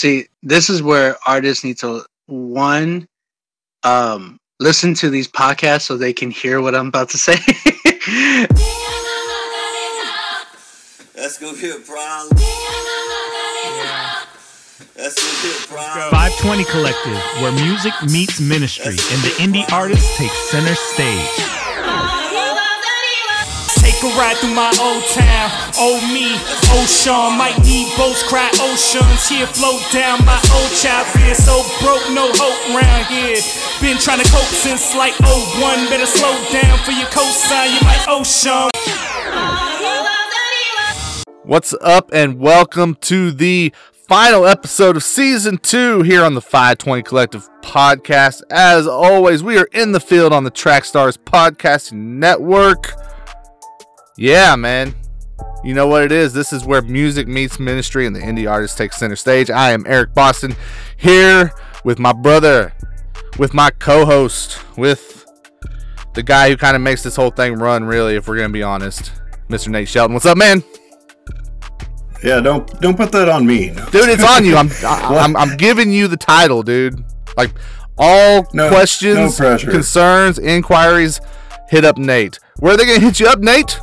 See, this is where artists need to one um listen to these podcasts so they can hear what I'm about to say. That's gonna be a problem. That's gonna be a problem. 520 Collective, where music meets ministry and the indie artist takes center stage. Take ride through my old town. Old me, old Sean. Might need boats, cry oceans. Here float down my old child. Fear so broke, no hope round here. Been trying to cope since like 01. Better slow down for your cosign. You might ocean. What's up, and welcome to the final episode of season two here on the 520 Collective podcast. As always, we are in the field on the Trackstarz Podcasting Network. Yeah, man. You know what it is? This is where music meets ministry and the indie artist takes center stage. I am Eric Boston here with my brother, with my co host, with the guy who kind of makes this whole thing run, really, if we're going to be honest, Mr. Nate Shelton. What's up, man? Yeah, don't don't put that on me, no. dude. It's on you. I'm I, I'm I'm giving you the title, dude. Like all No- questions, no concerns, inquiries, hit up Nate. Where are they gonna hit you up, Nate?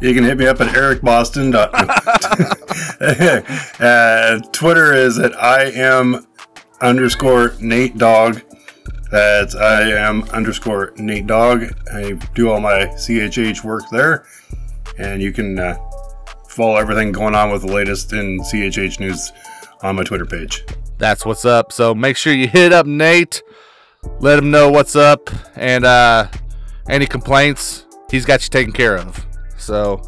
You can hit me up at ericboston. uh, Twitter is at I am underscore Nate Dogg. That's I am underscore Nate Dogg. I do all my CHH work there, and you can uh, follow everything going on with the latest in CHH news on my Twitter page. That's what's up. So make sure you hit up Nate. Let him know what's up and uh, any complaints, he's got you taken care of. So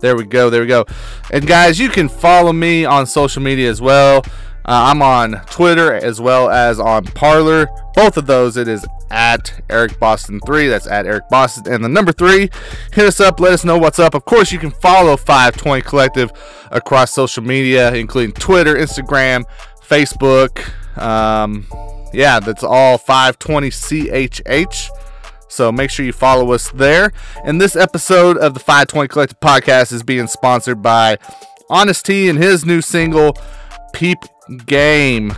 there we go. There we go. And guys, you can follow me on social media as well. Uh, I'm on Twitter as well as on Parler. Both of those, it is at Eric Boston 3. That's at Eric Boston. And the number three, hit us up. Let us know what's up. Of course, you can follow 520 Collective across social media, including Twitter, Instagram, Facebook. Um, yeah, that's all 520CHH. So make sure you follow us there. And this episode of the 520 Collective Podcast is being sponsored by Hnst-T and his new single, Peep Game.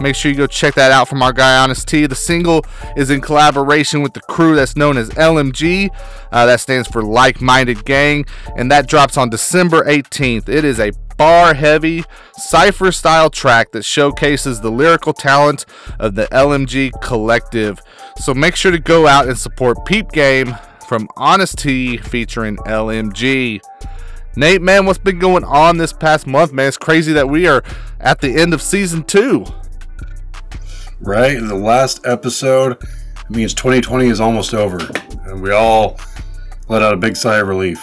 Make sure you go check that out from our guy Hnst-T. The single is in collaboration with the crew that's known as LMG. Uh, that stands for Like Minded Gang. And that drops on December 18th. It is a bar heavy, cypher style track that showcases the lyrical talent of the LMG collective. So make sure to go out and support Peep Game from Hnst-T featuring LMG. Nate, man, what's been going on this past month, man? It's crazy that we are at the end of season two. Right, the last episode means 2020 is almost over, and we all let out a big sigh of relief.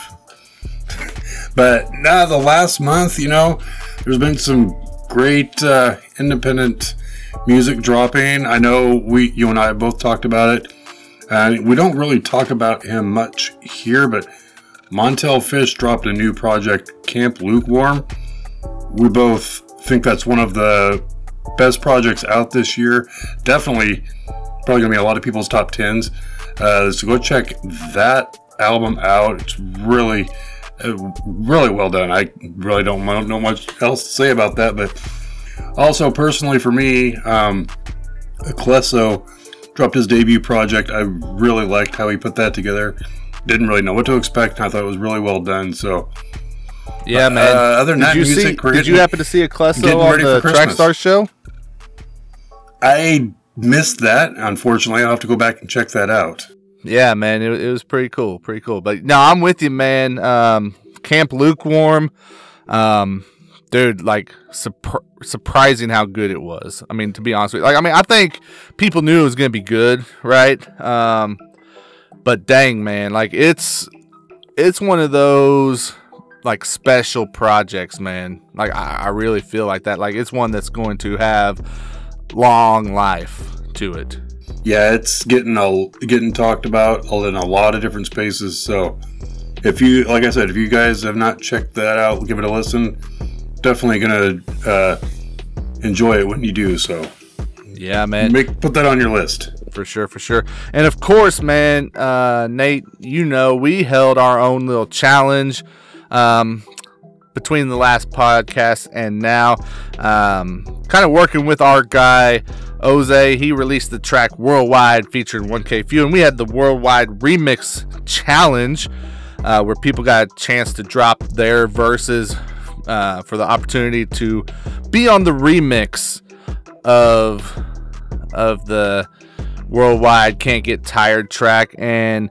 but now the last month, you know, there's been some great uh, independent music dropping. I know we, you and I both talked about it. Uh, we don't really talk about him much here, but Montell Fish dropped a new project, Camp Lukewarm. We both think that's one of the best projects out this year. Definitely, probably gonna be a lot of people's top tens. Uh, so go check that album out. It's really, uh, really well done. I really don't, don't know much else to say about that, but also personally for me, um, Clesso dropped his debut project. I really liked how he put that together. Didn't really know what to expect. I thought it was really well done. So Yeah, man. Uh, other than did that, you music, see? Did you happen to see a on the. Trackstar show? I missed that. Unfortunately, I'll have to go back and check that out. Yeah, man, it, it was pretty cool, pretty cool. But no, I'm with you, man. Um, Camp Lukewarm, um, dude, like surpr- surprising how good it was. I mean, to be honest with you, like, I mean, I think people knew it was gonna be good, right? Um, but dang, man, like it's it's one of those like special projects, man. Like I, I really feel like that. Like it's one that's going to have long life to it. Yeah, it's getting a getting talked about in a lot of different spaces. So, if you, like I said, if you guys have not checked that out, give it a listen. Definitely gonna uh, enjoy it when you do. So, Yeah, man. make put that on your list. for sure, for sure. And of course, man, uh, Nate, you know, we held our own little challenge um, between the last podcast and now. Um, kind of working with our guy Oze. He released the track Worldwide featuring 1K Phew, and we had the Worldwide Remix Challenge uh, where people got a chance to drop their verses uh, for the opportunity to be on the remix of of the Worldwide Can't Get Tired track. And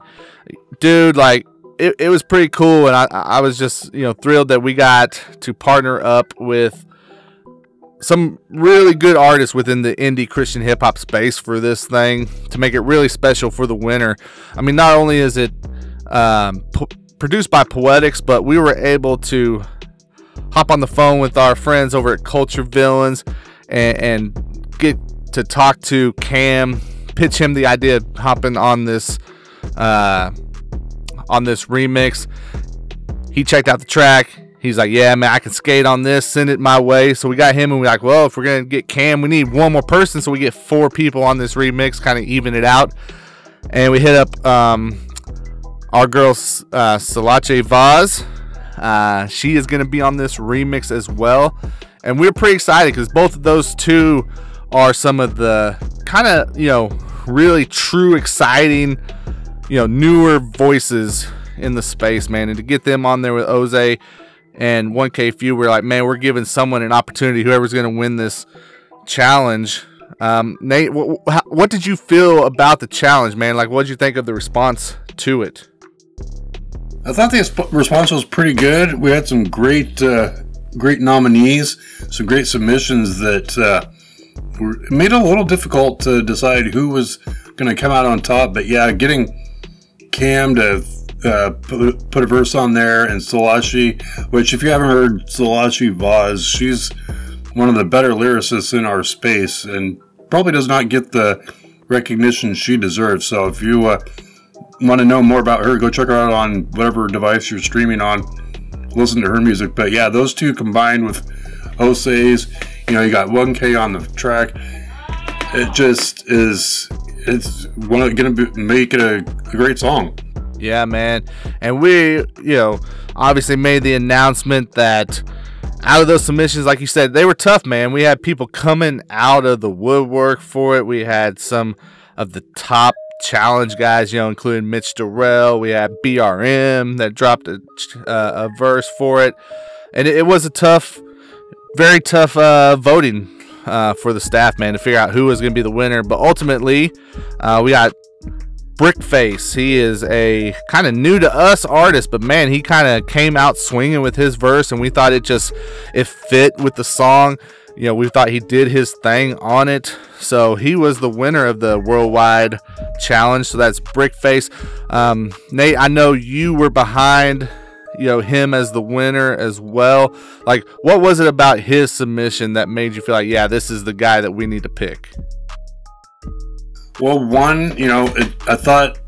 dude, like it, it was pretty cool, and I, I was just you know thrilled that we got to partner up with some really good artists within the indie Christian hip hop space for this thing to make it really special for the winner. I mean, not only is it um, p- produced by Poetics, but we were able to hop on the phone with our friends over at Culture Villains and, and get to talk to Cam, pitch him the idea of hopping on this uh, on this remix. He checked out the track. He's like, "Yeah, man, I can skate on this. Send it my way." So we got him, and we're like, "Well, if we're gonna get Cam, we need one more person, so we get four people on this remix, kind of even it out." And we hit up um, our girl uh, Salache Vaz. Uh, she is gonna be on this remix as well, and we're pretty excited because both of those two are some of the kind of you know really true exciting you know newer voices in the space man and to get them on there with Oze and 1K Phew, we're like, man, we're giving someone an opportunity. Whoever's going to win this challenge. Um, Nate, what, what did you feel about the challenge, man? Like, what did you think of the response to it? I thought the response was pretty good. We had some great, uh, great nominees, some great submissions that uh, were, made it a little difficult to decide who was going to come out on top. But yeah, getting Cam to uh, put, put a verse on there, and Salashi, which if you haven't heard Salashi Vaz, she's one of the better lyricists in our space, and probably does not get the recognition she deserves. So if you uh, want to know more about her, go check her out on whatever device you're streaming on. Listen to her music. But yeah, those two combined with Oze's, you know, you got 1K on the track. It just is. It's going to make it a, a great song. Yeah, man. And we, you know, obviously made the announcement that out of those submissions, like you said, they were tough, man. We had people coming out of the woodwork for it. We had some of the top challenge guys, you know, including Mitch Durrell. We had BRM that dropped a, uh, a verse for it. And it, it, was a tough, very tough uh, voting uh, for the staff, man, to figure out who was going to be the winner. But ultimately, uh, we got Brickface. He is a kind of new to us artist, but man, he kind of came out swinging with his verse, and we thought it just it fit with the song. You know, we thought he did his thing on it, so he was the winner of the worldwide challenge. So that's Brickface. Um, Nate, I know you were behind you know him as the winner as well like what was it about his submission that made you feel like yeah this is the guy that we need to pick well, one, you know, it, I thought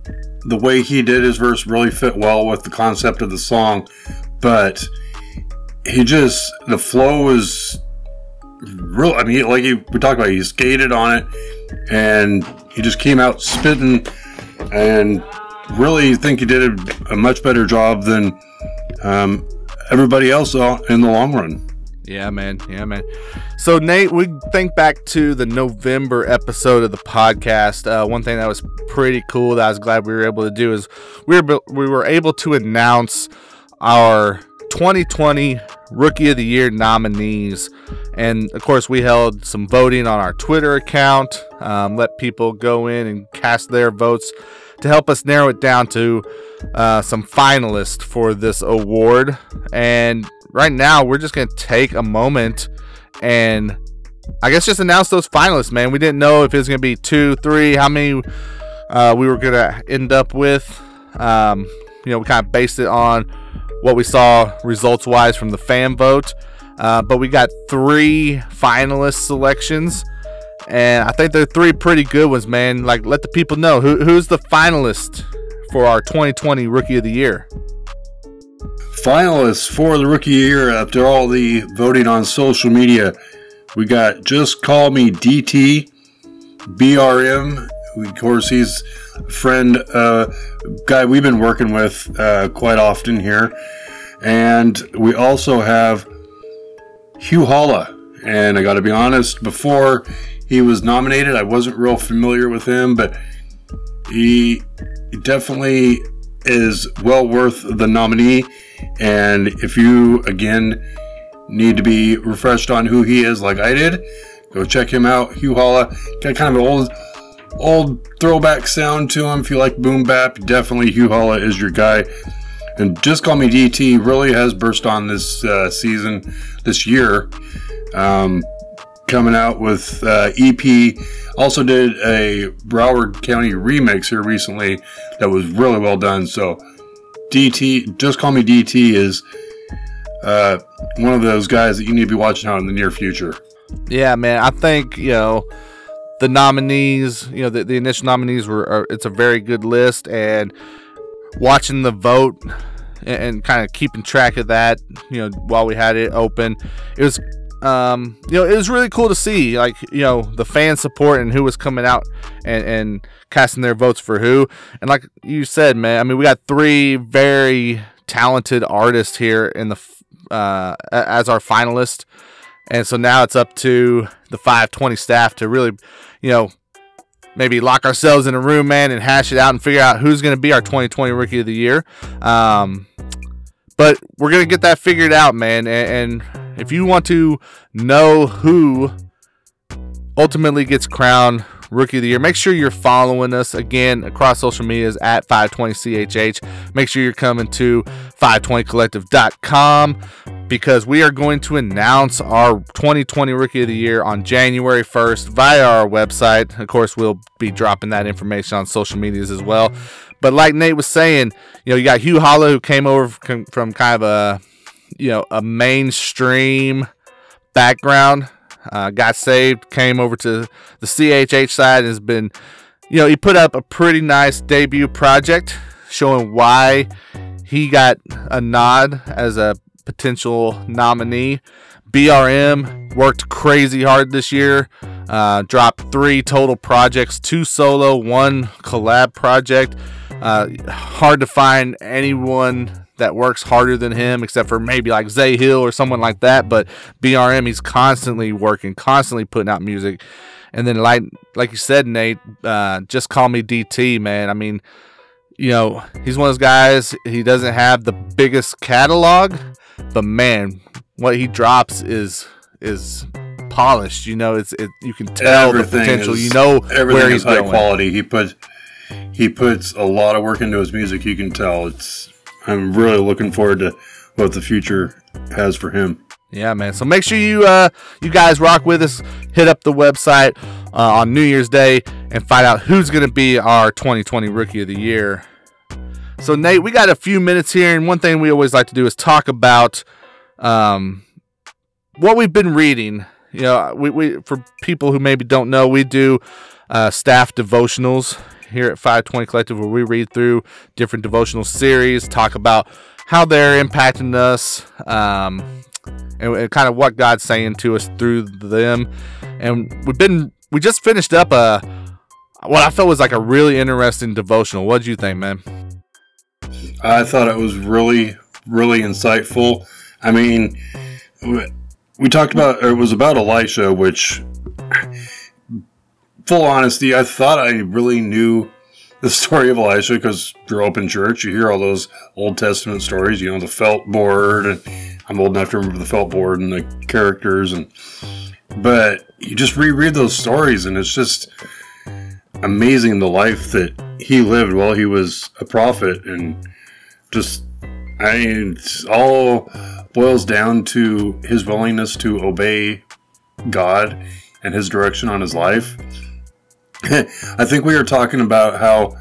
the way he did his verse really fit well with the concept of the song, but he just the flow was real. I mean, like he, we talked about, he skated on it, and he just came out spitting, and really think he did a, a much better job than um, everybody else in the long run. Yeah, man. Yeah, man. So, Nate, we think back to the November episode of the podcast. Uh, one thing that was pretty cool that I was glad we were able to do is we were we were able to announce our 2020 Rookie of the Year nominees, and of course, we held some voting on our Twitter account. Um, let people go in and cast their votes to help us narrow it down to uh, some finalists for this award. And right now, we're just going to take a moment and I guess just announce those finalists, man. We didn't know if it was going to be two, three, how many uh, we were going to end up with. Um, you know, we kind of based it on what we saw results wise from the fan vote. Uh, but we got three finalist selections. And I think they're three pretty good ones, man. Like, let the people know who, who's the finalist for our 2020 Rookie of the Year finalists for the rookie of the year after all the voting on social media. We got Just Call Me DT, BRM. Of course, he's friend, uh, guy we've been working with uh, quite often here. And we also have Hugh Holla. And I got to be honest, before he was nominated, I wasn't real familiar with him, but he definitely is well worth the nominee. And if you, again, need to be refreshed on who he is, like I did, go check him out. Hugh Holla got kind of an old, old throwback sound to him. If you like boom bap, definitely Hugh Holla is your guy. And just call me DT really has burst on this uh, season, this year. Um, coming out with uh, EP. Also did a Broward County remix here recently that was really well done. So DT, just call me DT, is uh, one of those guys that you need to be watching out in the near future. Yeah, man. I think you know the nominees. You know the, the initial nominees were. Are, it's a very good list, and watching the vote and, and kind of keeping track of that. You know, while we had it open, it was. Um, you know, it was really cool to see, like, you know, the fan support and who was coming out and, and casting their votes for who. And like you said, man, I mean, we got three very talented artists here in the uh, as our finalists. And so now it's up to the 520 staff to really, you know, maybe lock ourselves in a room, man, and hash it out and figure out who's going to be our 2020 Rookie of the Year. Um, but we're going to get that figured out, man. And, and if you want to know who ultimately gets crowned Rookie of the Year. Make sure you're following us again across social medias at 520CHH. Make sure you're coming to 520collective.com because we are going to announce our 2020 Rookie of the Year on January 1st via our website. Of course, we'll be dropping that information on social medias as well. But like Nate was saying, you know, you got Hugh Holla who came over from, kind of a, you know, a mainstream background uh, got saved, came over to the CHH side, and has been, you know, he put up a pretty nice debut project showing why he got a nod as a potential nominee. BRM worked crazy hard this year, uh, dropped three total projects, two solo, one collab project. Uh, hard to find anyone that works harder than him, except for maybe like Zay Hill or someone like that. But BRM, he's constantly working, constantly putting out music. And then, like like you said, Nate, uh, just call me DT, man. I mean, you know, he's one of those guys. He doesn't have the biggest catalog, but man, what he drops is is polished. You know, it's it. You can tell the potential. is- you know everything where he's high going. quality. He puts he puts a lot of work into his music. You can tell. It's. I'm really looking forward to what the future has for him. Yeah, man. So make sure you uh you guys rock with us. Hit up the website uh, on New Year's Day and find out who's gonna be our 2020 Rookie of the Year. So Nate, we got a few minutes here, and one thing we always like to do is talk about um what we've been reading. You know, we, we for people who maybe don't know, we do uh, staff devotionals here at 520 Collective, where we read through different devotional series, talk about how they're impacting us, um, and, and kind of what God's saying to us through them. And we've been we just finished up a what I felt was like a really interesting devotional. What would you think, man? I thought it was really, really insightful. I mean, we- talked about it was about Elisha, which, full honesty, I thought I really knew the story of Elisha because grew up in church. You hear all those Old Testament stories, you know, the felt board, and I'm old enough to remember the felt board and the characters, and but you just reread those stories, and it's just amazing the life that he lived while he was a prophet and just I mean, it's all boils down to his willingness to obey God and his direction on his life. I think we were talking about how,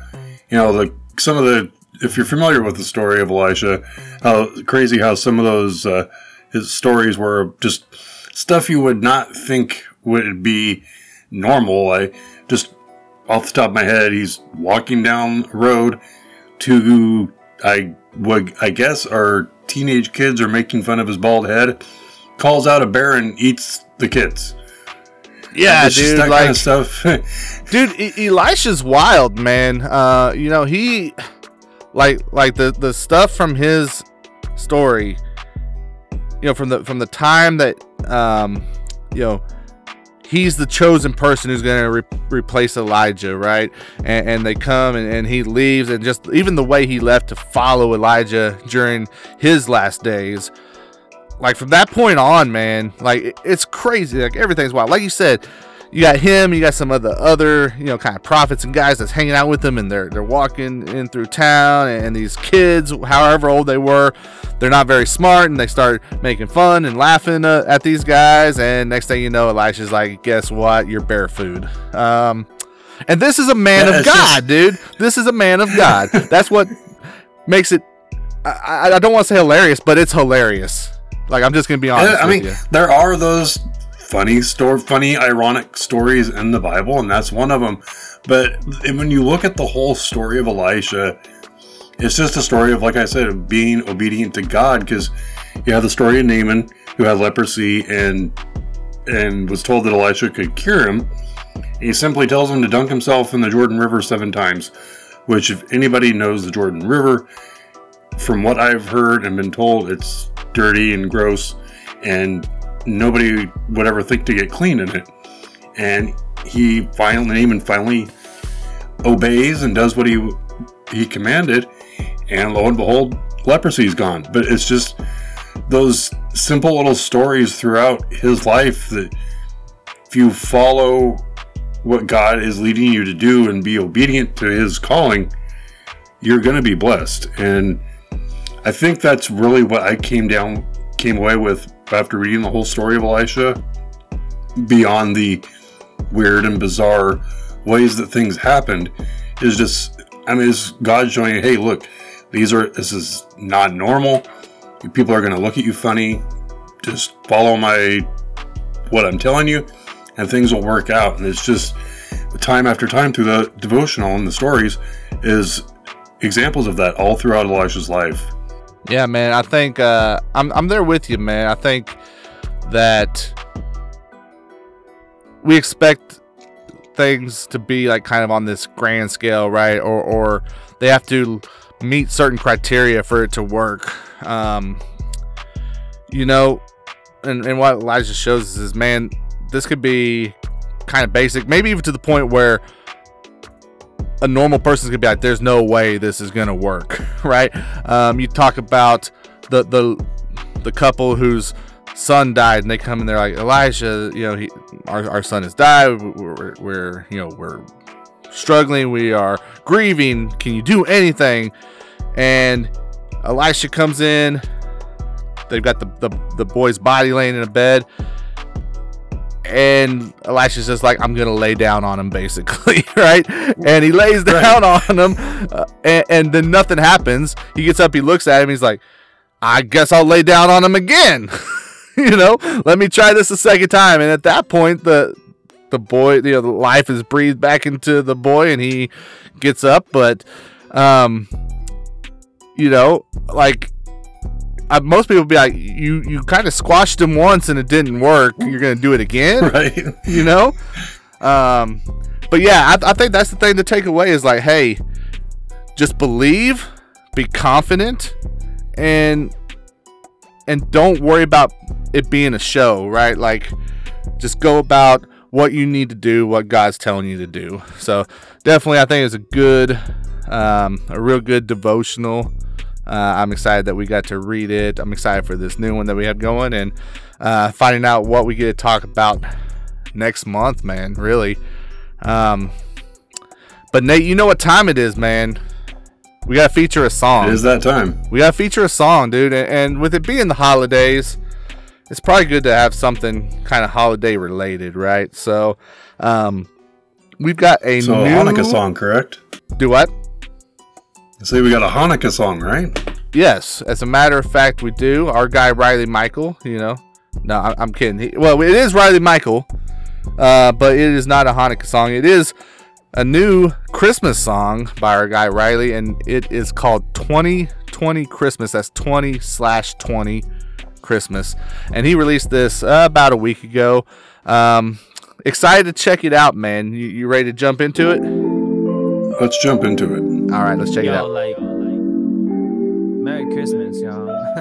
you know, the some of the if you're familiar with the story of Elisha, how crazy how some of those uh, his stories were just stuff you would not think would be normal. I just off the top of my head, he's walking down the road to I would I guess our teenage kids are making fun of his bald head. Calls out a bear and eats the kids. Yeah, just dude. that Like, kind of stuff. dude, E- Elisha's wild, man. Uh, you know he, like, like the the stuff from his story, you know, from the from the time that um, you know he's the chosen person who's going to re- replace Elijah, right? And, and they come and, and, he leaves, and just even the way he left to follow Elijah during his last days. Like from that point on, man, like it's crazy. Like everything's wild. Like you said, you got him, you got some of the other, you know, kind of prophets and guys that's hanging out with them and they're they're walking in through town, and these kids, however old they were, they're not very smart, and they start making fun and laughing uh, at these guys, and next thing you know, Elisha's like, "Guess what? You're bear food." Um, and this is a man Yeah, of God, dude. This is a man of God. That's what makes it. I- I don't want to say hilarious, but it's hilarious. Like I'm just gonna be honest I mean, you. there are those funny story, funny, ironic stories in the Bible, and that's one of them. But when you look at the whole story of Elisha, it's just a story of, like I said, of being obedient to God. Because you have the story of Naaman who had leprosy and and was told that Elisha could cure him. He simply tells him to dunk himself in the Jordan River seven times. Which, if anybody knows the Jordan River, from what I've heard and been told, it's dirty and gross, and nobody would ever think to get clean in it. And he finally, Naaman finally obeys and does what he he commanded, and lo and behold, leprosy's gone. But it's just those simple little stories throughout his life that if you follow what God is leading you to do and be obedient to his calling, you're going to be blessed. And I think that's really what I came down came away with after reading the whole story of Elisha beyond the weird and bizarre ways that things happened is just I mean it's God showing you, hey look, these are this is not normal. People are gonna look at you funny. Just follow my what I'm telling you and things will work out. And it's just time after time through the devotional and the stories is examples of that all throughout Elisha's life. Yeah, man. I think uh, I'm I'm there with you, man. I think that we expect things to be like kind of on this grand scale, right? Or or they have to meet certain criteria for it to work. Um, you know, and, and what Elijah shows us is, man, this could be kind of basic, maybe even to the point where a normal person's gonna be like, "There's no way this is gonna work," right? Um, you talk about the the the couple whose son died, and they come and they're like, "Elijah, you know, he, our our son has died. We're, we're, we're you know we're struggling. We are grieving. Can you do anything?" And Elisha comes in. They've got the, the, the boy's body laying in a bed. And Elisha's just like, I'm going to lay down on him, basically, right? And he lays down on him, uh, and, and then nothing happens. He gets up, he looks at him, he's like, I guess I'll lay down on him again. you know, let me try this a second time. And at that point, the the boy, you know, the life is breathed back into the boy, and he gets up. But, um, you know, like uh, most people be like, you you kind of squashed him once and it didn't work. You're gonna do it again, Right? you know? Um, but yeah, I, I think that's the thing to take away is like, hey, just believe, be confident, and and don't worry about it being a show, right? Like, just go about what you need to do, what God's telling you to do. So definitely, I think it's a good, um, a real good devotional. Uh, I'm excited that we got to read it. I'm excited for this new one that we have going and uh, finding out what we get to talk about next month, man. Really. Um, but Nate, you know what time it is, man. We got to feature a song. It is that time. We got to feature a song, dude. And, and with it being the holidays, it's probably good to have something kind of holiday related, right? So, um, we've got a So new Hanukkah song, correct? Do what? Say we got a Hanukkah song, right? Yes, as a matter of fact, we do. Our guy Ryley Michael, you know. No, I- I'm kidding. He, well, it is Ryley Michael, uh, but it is not a Hanukkah song. It is a new Christmas song by our guy Ryley, and it is called 2020 Christmas. That's 20 slash 20 Christmas, and he released this uh, about a week ago. Um, excited to check it out, man. You, you ready to jump into it? Let's jump into it. All right, let's check it out. like, Merry Christmas, y'all.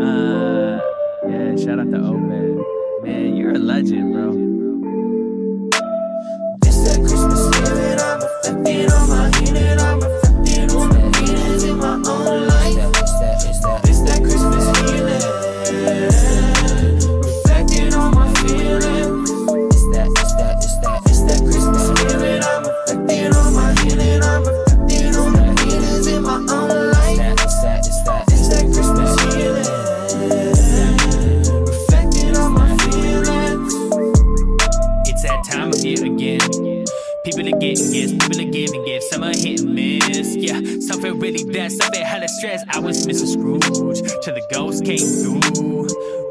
uh, yeah, shout out to Obed. Man, you're a legend, bro. It's that Christmas spirit, I'm affected on my healing, I'm affected on the feelings in my own life. Are getting gifts, people are giving gifts, some are hit and miss. Yeah, some really blessed, some feel hella stressed. I was Mr. Scrooge till the ghost came through.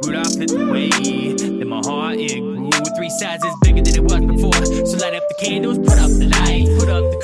Rudolph lit the way, then my heart it grew. Three sizes bigger than it was before. So light up the candles, put up the lights, put up the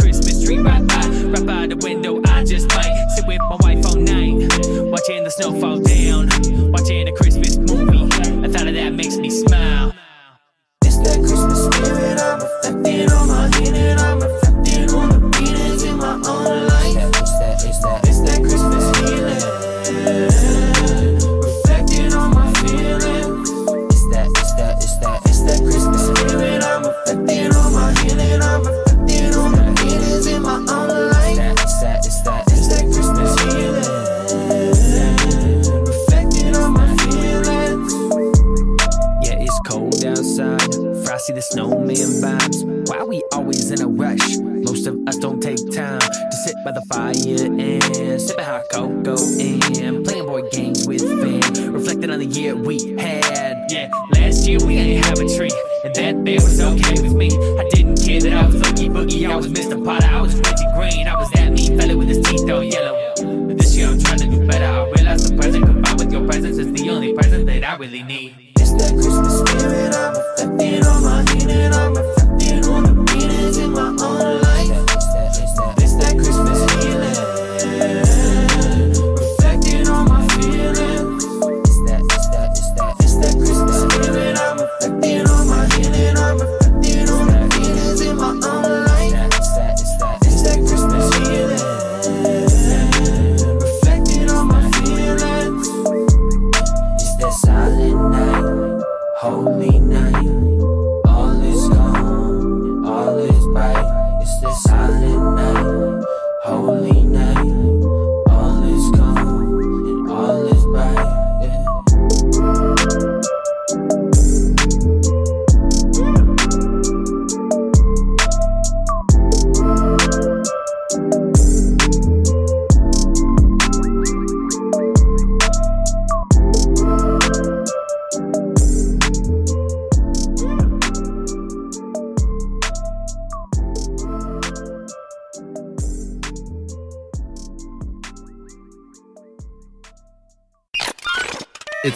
you.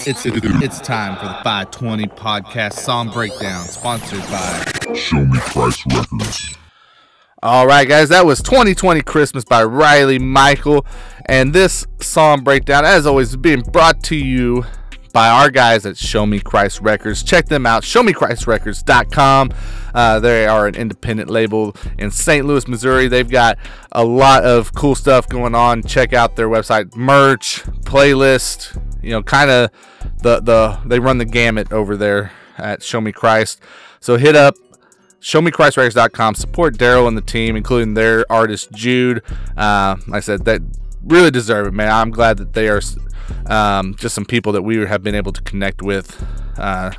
It's it's it's time for the 520 podcast song breakdown, sponsored by Show Me Christ Records. All right, guys, that was 2020 Christmas by Ryley Michael, and this song breakdown, as always, is being brought to you by our guys at Show Me Christ Records. Check them out, showmechristrecords.com. Uh, they are an independent label in St. Louis, Missouri. They've got a lot of cool stuff going on. Check out their website, merch, playlist. You know, kind of the the they run the gamut over there at Show Me Christ. So hit up showmechristrecords.com. Support Daryl and the team, including their artist Jude. Uh, like I said, that really deserve it, man. I'm glad that they are um, just some people that we have been able to connect with uh,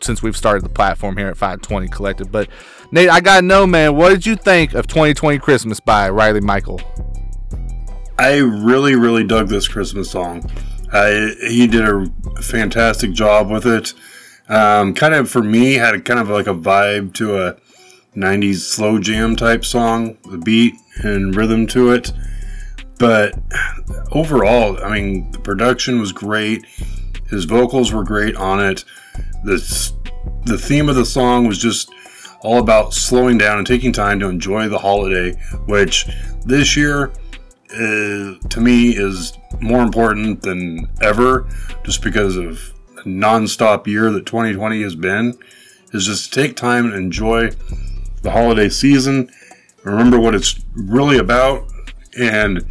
since we've started the platform here at 520 Collective. But Nate, I gotta know, man, what did you think of 2020 Christmas by Ryley Michael? I really, really dug this Christmas song. Uh, he did a fantastic job with it. Um, kind of for me, had kind of like a vibe to a '90s slow jam type song, the beat and rhythm to it. But overall, I mean, the production was great. His vocals were great on it. The the theme of the song was just all about slowing down and taking time to enjoy the holiday, which this year uh, to me is more important than ever just because of the non-stop year that 2020 has been is just take time and enjoy the holiday season remember what it's really about and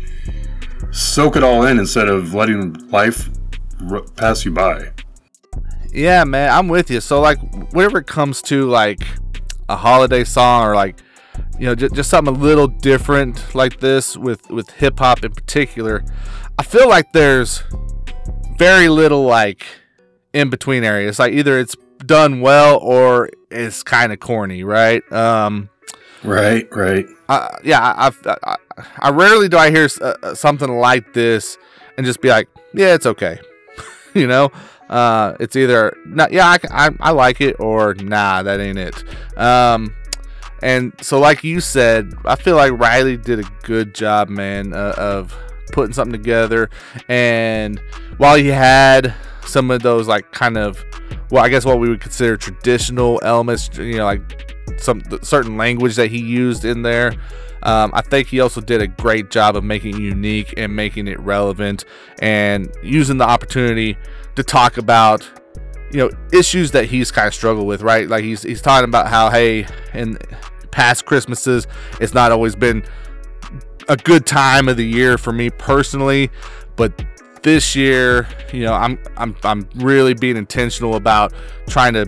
soak it all in instead of letting life r- pass you by. Yeah, man, I'm with you. So like, whenever it comes to like a holiday song or like, you know, just, just something a little different like this with with hip hop in particular, I feel like there's very little like in between areas. Like either it's done well or it's kind of corny, right? Um, Right, right. uh, yeah, I, I've- I, I, I rarely do I hear uh, uh, something like this and just be like, yeah, it's okay. you know, uh, it's either not, yeah, I I like it or nah, that ain't it. Um, and so, like you said, I feel like Ryley did a good job, man, uh, of putting something together. And while he had some of those, like, kind of, well, I guess what we would consider traditional elements, you know, like some certain language that he used in there. Um, I think he also did a great job of making it unique and making it relevant and using the opportunity to talk about you know issues that he's kind of struggled with right like he's he's talking about how hey in past christmases it's not always been a good time of the year for me personally but this year you know i'm i'm i'm really being intentional about trying to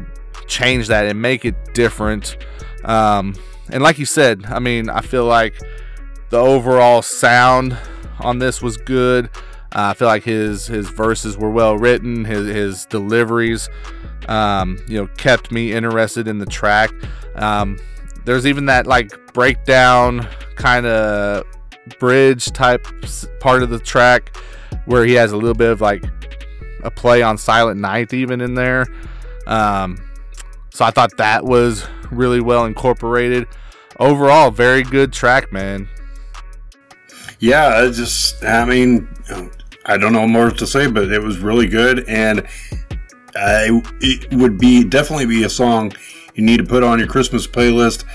change that and make it different um and like you said i mean i feel like the overall sound on this was good uh, I feel like his his verses were well written. His his deliveries, um, you know, kept me interested in the track. Um, there's even that like breakdown kind of bridge type part of the track where he has a little bit of like a play on Silent Night even in there. Um, so I thought that was really well incorporated. Overall, very good track, man. Yeah, it just, I mean, I don't know more to say, but it was really good. And I, it would be definitely be a song you need to put on your Christmas playlist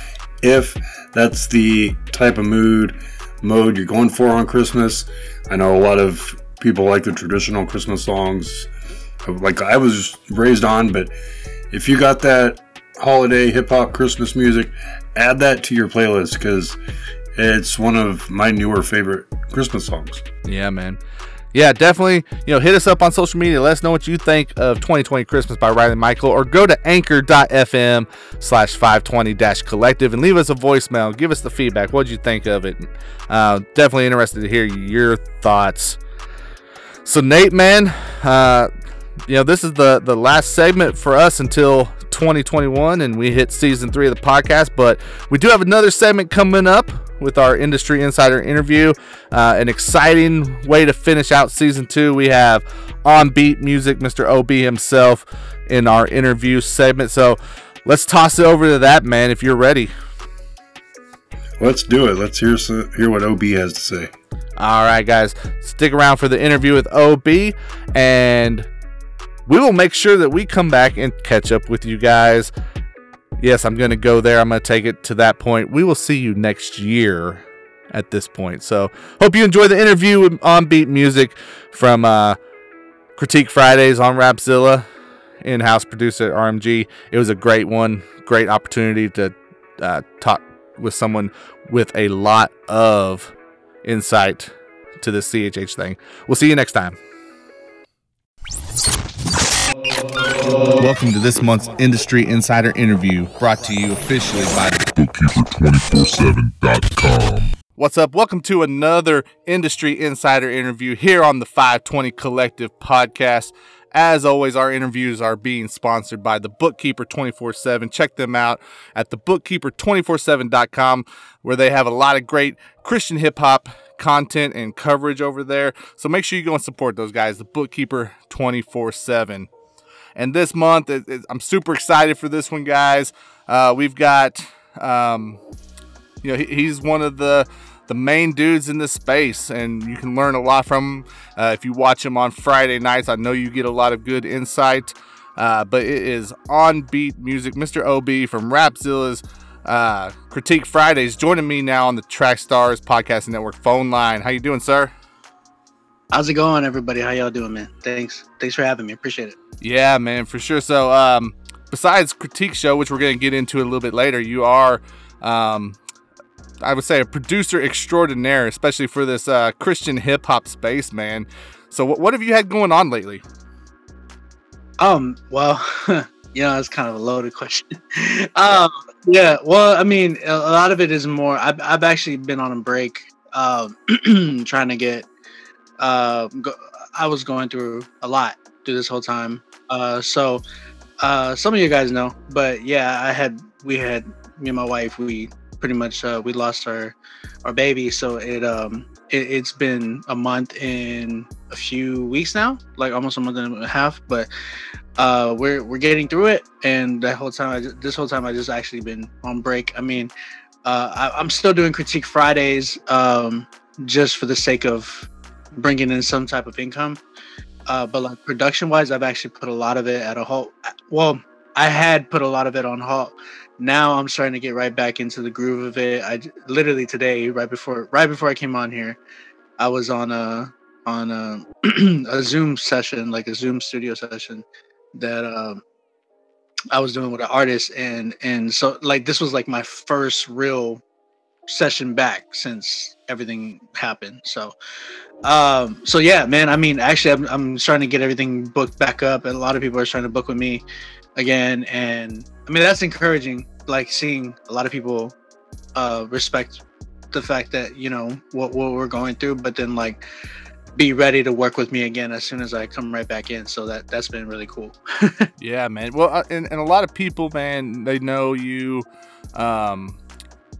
if that's the type of mood, mode you're going for on Christmas. I know a lot of people like the traditional Christmas songs, like I was raised on, but if you got that holiday hip hop Christmas music, add that to your playlist because it's one of my newer favorite Christmas songs. Yeah, man. Yeah, definitely. You know, hit us up on social media. Let us know what you think of 2020 Christmas by Ryley Michael, or go to anchor.fm slash 520 dash collective and leave us a voicemail. Give us the feedback. What'd you think of it? Uh, definitely interested to hear your thoughts. So, Nate, man, uh, you know, this is the, the last segment for us until 2021, and we hit season three of the podcast. But we do have another segment coming up with our industry insider interview. Uh, an exciting way to finish out season two. We have OnBeat Music, Mr. OB himself, in our interview segment. So let's toss it over to that, man, if you're ready. Let's do it. Let's hear some, hear what OB has to say. All right, guys, stick around for the interview with OB, and we will make sure that we come back and catch up with you guys. Yes, I'm going to go there. I'm going to take it to that point. We will see you next year at this point. So, hope you enjoy the interview OnBeat Music from uh, Critique Fridays on Rapzilla, in house producer at RMG. It was a great one, great opportunity to uh, talk with someone with a lot of insight to this CHH thing. We'll see you next time. Welcome to this month's Industry Insider interview, brought to you officially by Bookkeeper247.com. What's up? Welcome to another Industry Insider interview here on the 520 Collective podcast. As always, our interviews are being sponsored by the Bookkeeper 24 7. Check them out at the thebookkeeper247.com, where they have a lot of great Christian hip hop content and coverage over there. So make sure you go and support those guys, the Bookkeeper 24 7. And this month, it, it- I'm super excited for this one, guys. Uh, we've got, um, you know, he, he's one of the the main dudes in this space, and you can learn a lot from him uh, if you watch him on Friday nights. I know you get a lot of good insight. Uh, but it is OnBeat Music, Mr. OB from Rapzilla's uh, Critique Fridays, joining me now on the Trackstarz Podcast Network phone line. How you doing, sir? How's it going, everybody? How y'all doing, man? Thanks. Thanks for having me. Appreciate it. Yeah, man, for sure. So, um, besides critique show, which we're going to get into a little bit later, you are um, I would say a producer extraordinaire, especially for this uh, Christian hip hop space, man. So, what, what have you had going on lately? Um, well, you know, it's kind of a loaded question. um, yeah, well, I mean, a, a lot of it is more. I've, I've actually been on a break, um, trying to get. Uh, go, I was going through a lot through this whole time. Uh, so, uh, some of you guys know, but yeah, I had we had me and my wife. We pretty much uh, we lost our our baby, so it um it, it's been a month and a few weeks now, like almost a month and a half. But uh, we're we're getting through it, and that whole time, just, this whole time, I just actually been on break. I mean, uh, I, I'm still doing critique Fridays, um, just for the sake of bringing in some type of income. Uh, but like production wise, I've actually put a lot of it at a halt. Well, I had put a lot of it on halt. Now I'm starting to get right back into the groove of it. I literally today, right before right before I came on here, I was on a on a, a Zoom session, like a Zoom studio session that um, I was doing with an artist, and and so like this was like my first real session back since everything happened. So, um, so yeah, man. I mean, actually, I'm I'm trying to get everything booked back up, and a lot of people are trying to book with me again, and I mean that's encouraging. Like seeing a lot of people uh, respect the fact that you know what what we're going through, but then like be ready to work with me again as soon as I come right back in. So that that's been really cool. Yeah, man. Well, uh, and, and a lot of people, man, they know you um,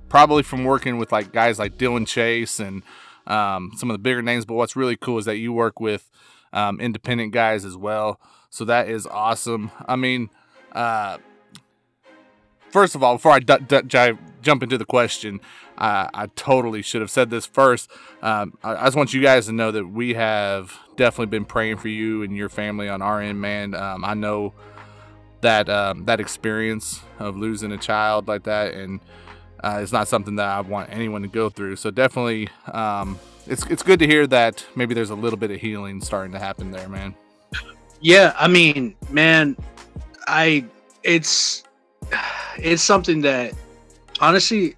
probably from working with like guys like Dillon Chase and um, some of the bigger names. But what's really cool is that you work with um, independent guys as well. So that is awesome. I mean, uh, first of all, before I d- d- j- jump into the question, uh, I totally should have said this first. Um, I, I just want you guys to know that we have definitely been praying for you and your family on our end, man. Um, I know that um, that experience of losing a child like that, and uh, it's not something that I want anyone to go through. So definitely, um, it's it's good to hear that maybe there's a little bit of healing starting to happen there, man. Yeah, I mean, man, I it's it's something that honestly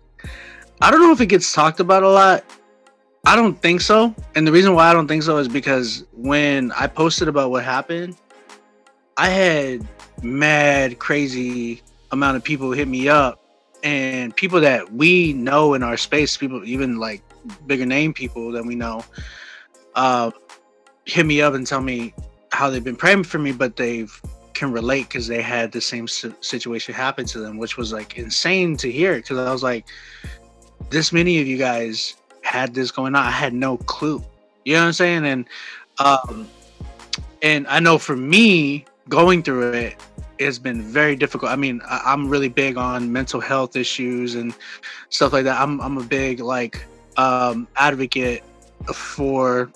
I don't know if it gets talked about a lot. I don't think so. And the reason why I don't think so is because when I posted about what happened, I had mad crazy amount of people hit me up and people that we know in our space, people even like bigger name people that we know, uh, hit me up and tell me how they've been praying for me, but they've can relate because they had the same situation happen to them, which was like insane to hear. Because I was like, this many of you guys had this going on. I had no clue. You know what I'm saying? And um, and I know for me going through it has been very difficult. I mean, I, I'm really big on mental health issues and stuff like that. I'm I'm a big like um, advocate for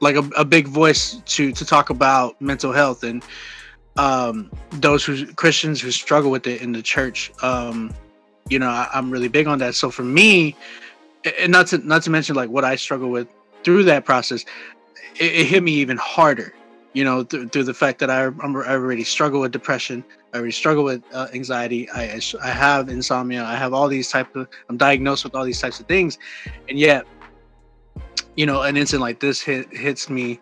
like a, a big voice to to talk about mental health and um, those who Christians who struggle with it in the church. Um, you know, I, I'm really big on that. So for me, and not to not to mention like what I struggle with through that process, it, it hit me even harder. You know, th- through the fact that I, I'm, I already struggle with depression, I already struggle with uh, anxiety. I, I have insomnia. I have all these type of. I'm diagnosed with all these types of things, and yet, you know, an incident like this hit hits me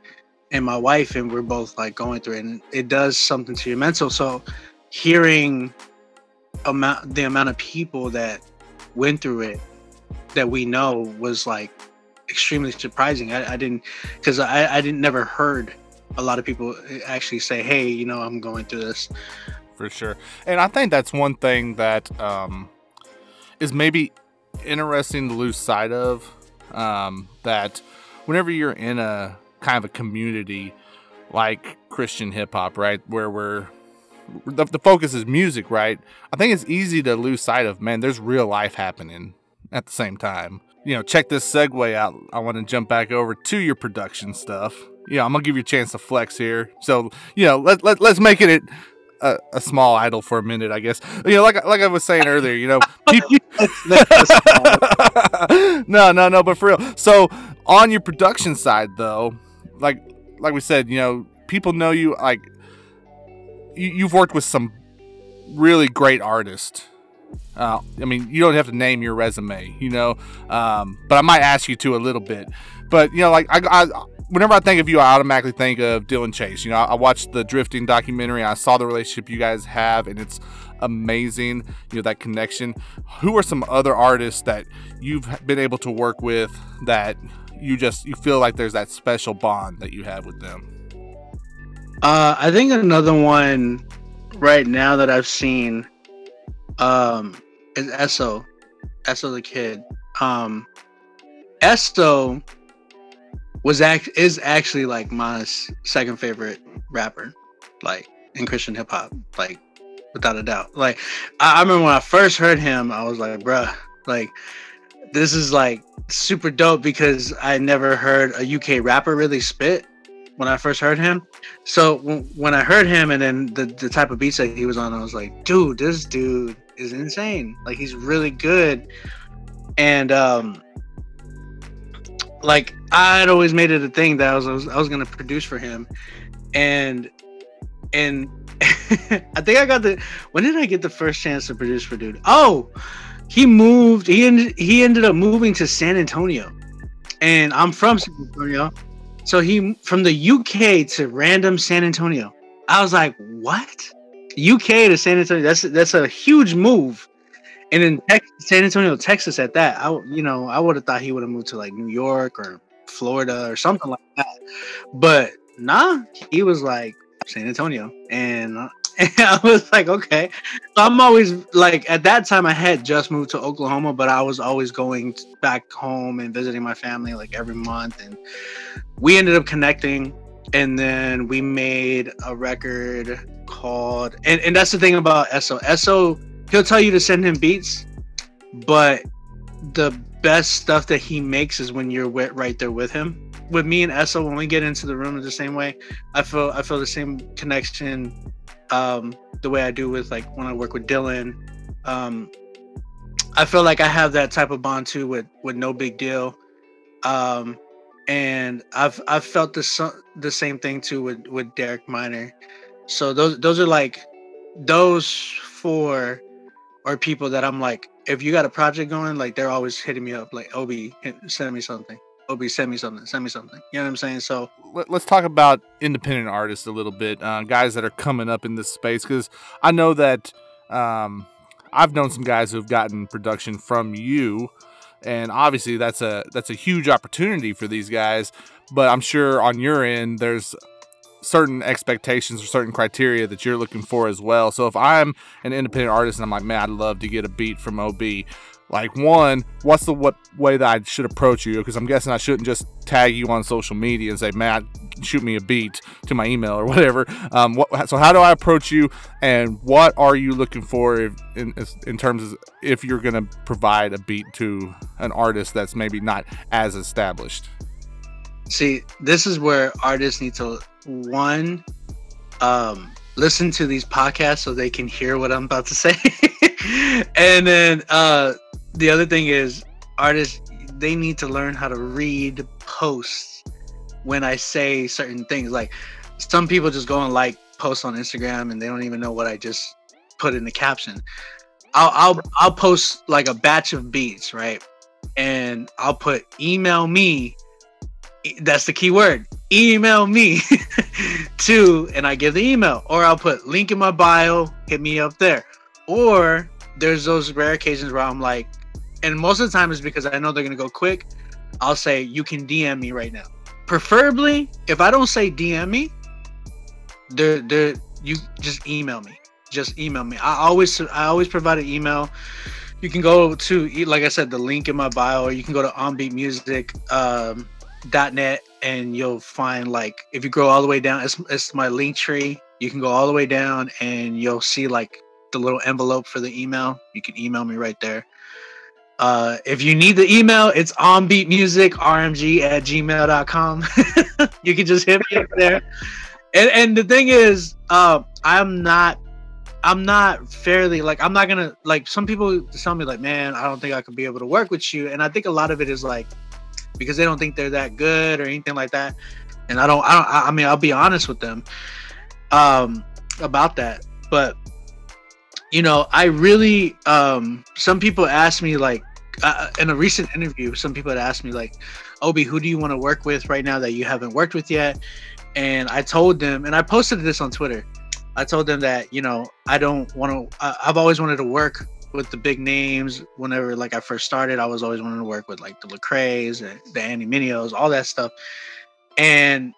and my wife, and we're both like going through it, and it does something to your mental. So, hearing amount the amount of people that went through it that we know was like extremely surprising. I, I didn't because I, I didn't never heard a lot of people actually say, "Hey, you know, I'm going through this." for sure. And I think that's one thing that um, is maybe interesting to lose sight of. Um, that whenever you're in a kind of a community like Christian hip hop, right, where we're the, the focus is music, right? I think it's easy to lose sight of, man, there's real life happening at the same time. You know, check this segue out. I want to jump back over to your production stuff. Yeah, I'm gonna give you a chance to flex here. So, you know, let, let let's make it a, a small idol for a minute, I guess. You know, like like I was saying earlier, you know, people, no, no, no, but for real. So on your production side, though, like like we said, you know, people know you like you, you've worked with some really great artists Uh, I mean, you don't have to name your resume, you know, um, but I might ask you to a little bit. But you know, like I, I, whenever I think of you, I automatically think of Dillon Chase. You know, I, watched the drifting documentary. I saw the relationship you guys have, and it's amazing. You know that connection. Who are some other artists that you've been able to work with that you just you feel like there's that special bond that you have with them? Uh, I think another one right now that I've seen um, is Esso. Esso the kid. Um, Esso was act is actually like my second favorite rapper, like in Christian hip hop, like without a doubt. Like I, I remember when I first heard him, I was like, bruh, like this is like super dope because I never heard a UK rapper really spit when I first heard him. So w- when I heard him and then the, the type of beats that he was on, I was like, dude, this dude is insane. Like he's really good. And um like I'd always made it a thing that I was I was, I was gonna produce for him. And and I think I got the when did I get the first chance to produce for dude? Oh, he moved. He ended he ended up moving to San Antonio, and I'm from San Antonio, so he from the UK to random San Antonio. I was like, what? UK to San Antonio? That's that's a huge move. And in Tex- San Antonio, Texas, at that, I you know I would have thought he would have moved to like New York or Florida or something like that. But nah, he was like San Antonio, and, uh, and I was like, okay. So I'm always like at that time I had just moved to Oklahoma, but I was always going back home and visiting my family like every month, and we ended up connecting, and then we made a record called, and and that's the thing about Esso. Esso, he'll tell you to send him beats, but the best stuff that he makes is when you're wi- right there with him. With me and Esso, when we get into the room the same way, I feel I feel the same connection, um, the way I do with like when I work with Dillon. Um, I feel like I have that type of bond too with with No Big Deal, um, and I've I've felt the the same thing too with with Derek Minor. So those those are like those four are people that I'm like, if you got a project going, like they're always hitting me up, like Obi, send me something. Obi, send me something. Send me something. You know what I'm saying? So Let, us talk about independent artists a little bit, uh, guys that are coming up in this space, because I know that um, I've known some guys who've gotten production from you, and obviously that's a that's a huge opportunity for these guys. But I'm sure on your end, there's certain expectations or certain criteria that you're looking for as well. So if I'm an independent artist and I'm like, man, I'd love to get a beat from OB. Like one, what's the what way that I should approach you? Because I'm guessing I shouldn't just tag you on social media and say, Matt, shoot me a beat to my email or whatever. Um, what, so how do I approach you, and what are you looking for if, in in terms of if you're going to provide a beat to an artist that's maybe not as established? see, this is where artists need to one um listen to these podcasts so they can hear what I'm about to say. and then uh the other thing is artists they need to learn how to read posts when I say certain things. Like some people just go and like posts on Instagram and they don't even know what I just put in the caption. I'll I'll I'll post like a batch of beats, right? And I'll put email me. That's the key word. Email me to, and I give the email, or I'll put link in my bio. Hit me up there. Or there's those rare occasions where I'm like, and most of the time is because I know they're gonna go quick. I'll say you can DM me right now. Preferably, if I don't say DM me, they're they're you just email me. Just email me. I always I always provide an email. You can go to like I said, the link in my bio, or you can go to onbeatmusic um, net and you'll find like if you go all the way down, it's it's my link tree. You can go all the way down and you'll see like the little envelope for the email. You can email me right there. Uh, if you need the email, it's onbeatmusicrmg at gmail.com. you can just hit me up there. And and the thing is, uh, I'm not I'm not fairly like I'm not gonna like some people tell me like, man, I don't think I could be able to work with you. And I think a lot of it is like because they don't think they're that good or anything like that. And I don't I don't I mean I'll be honest with them um about that. But you know, I really um some people asked me like uh, in a recent interview, some people had asked me like, Obi, who do you want to work with right now that you haven't worked with yet? And I told them, and I posted this on Twitter. I told them that you know I don't want to. I've always wanted to work with the big names. Whenever like I first started, I was always wanting to work with like the Lecrae's, and the Andy Mineo's, all that stuff. And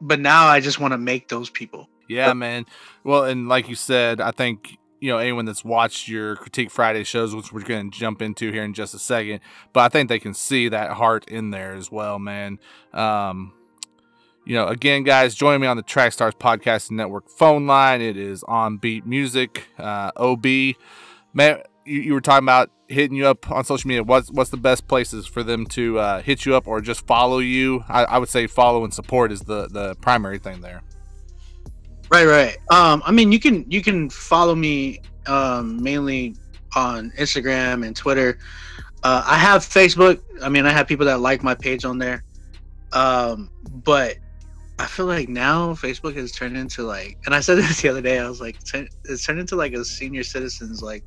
but now I just want to make those people. Yeah, man. Well, and like you said, I think you know anyone that's watched your critique friday shows which we're going to jump into here in just a second but i think they can see that heart in there as well man um you know again guys join me on the Trackstarz podcast network phone line it is OnBeat Music uh ob man you, you were talking about hitting you up on social media what's what's the best places for them to uh, hit you up or just follow you I, I would say follow and support is the the primary thing there Right, right. Um, I mean, you can you can follow me um, mainly on Instagram and Twitter. Uh, I have Facebook. I mean, I have people that like my page on there. Um, but I feel like now Facebook has turned into like, and I said this the other day. I was like, it's turned into like a senior citizens like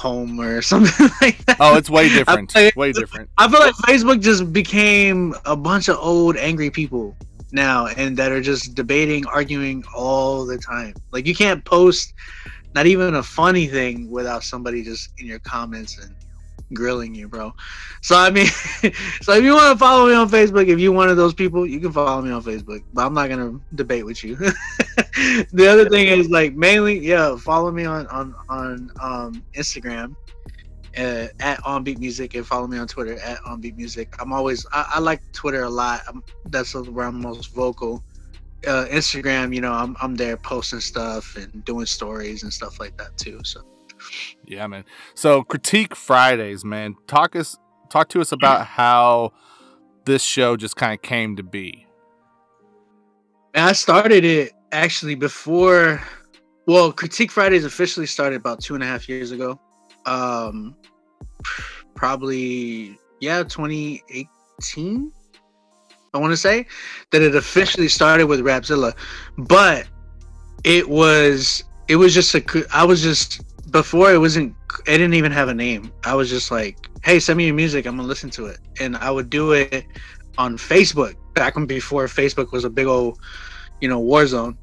home or something like that. Oh, it's way different. Like, way different. I feel like Facebook just became a bunch of old angry people now and that are just debating, arguing all the time. Like you can't post not even a funny thing without somebody just in your comments and grilling you, bro. So I mean, so if you want to follow me on Facebook, if you're one of those people, you can follow me on Facebook. But I'm not gonna debate with you. the other thing is like mainly, yeah, follow me on on on um, Instagram uh, at OnBeat Music and follow me on Twitter at OnBeat Music. I'm always I, I like Twitter a lot. I'm, that's where I'm most vocal. Uh, Instagram, you know, I'm I'm there posting stuff and doing stories and stuff like that too. So yeah, man. So critique Fridays, man. Talk us talk to us about how this show just kind of came to be. And I started it actually before. Well, Critique Fridays officially started about two and a half years ago. Um probably yeah 2018 i want to say that it officially started with rapzilla. But it was it was just a i was just before it wasn't it didn't even have a name. I was just like hey send me your music i'm gonna listen to it. And i would do it on facebook back when before facebook was a big old you know Warzone.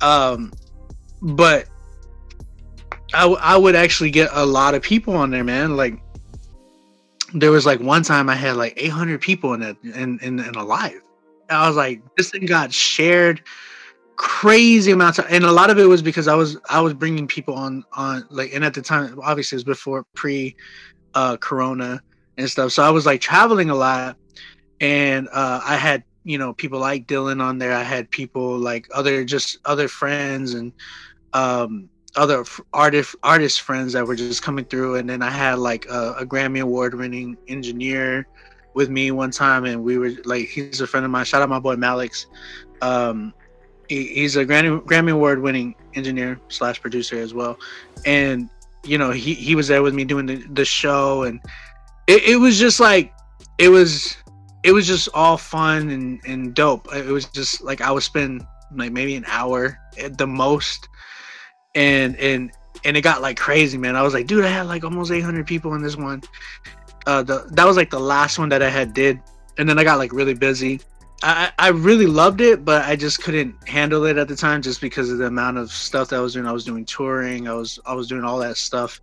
um but I, I would actually get a lot of people on there, man. Like there was like one time I had like 800 people in it in, in, in a live. I was like, this thing got shared crazy amounts of, and a lot of it was because I was I was bringing people on on like and at the time obviously it was before pre uh corona and stuff. So I was like traveling a lot and uh I had you know people like Dillon on there. I had people like other just other friends and um other artist artist friends that were just coming through, and then I had like a, a Grammy award winning engineer with me one time, and we were like, he's a friend of mine. Shout out my boy Malix. Um, he, he's a Grammy Grammy award winning engineer slash producer as well, and you know he he was there with me doing the, the show, and it, it was just like it was it was just all fun and and dope. It was just like I would spend like maybe an hour at the most and and and it got like crazy, man. I was like, dude, I had like almost 800 people in this one. Uh, the that was like the last one that I had did, and then I got like really busy. I I really loved it, but I just couldn't handle it at the time just because of the amount of stuff that I was doing. I was doing touring. I was I was doing all that stuff.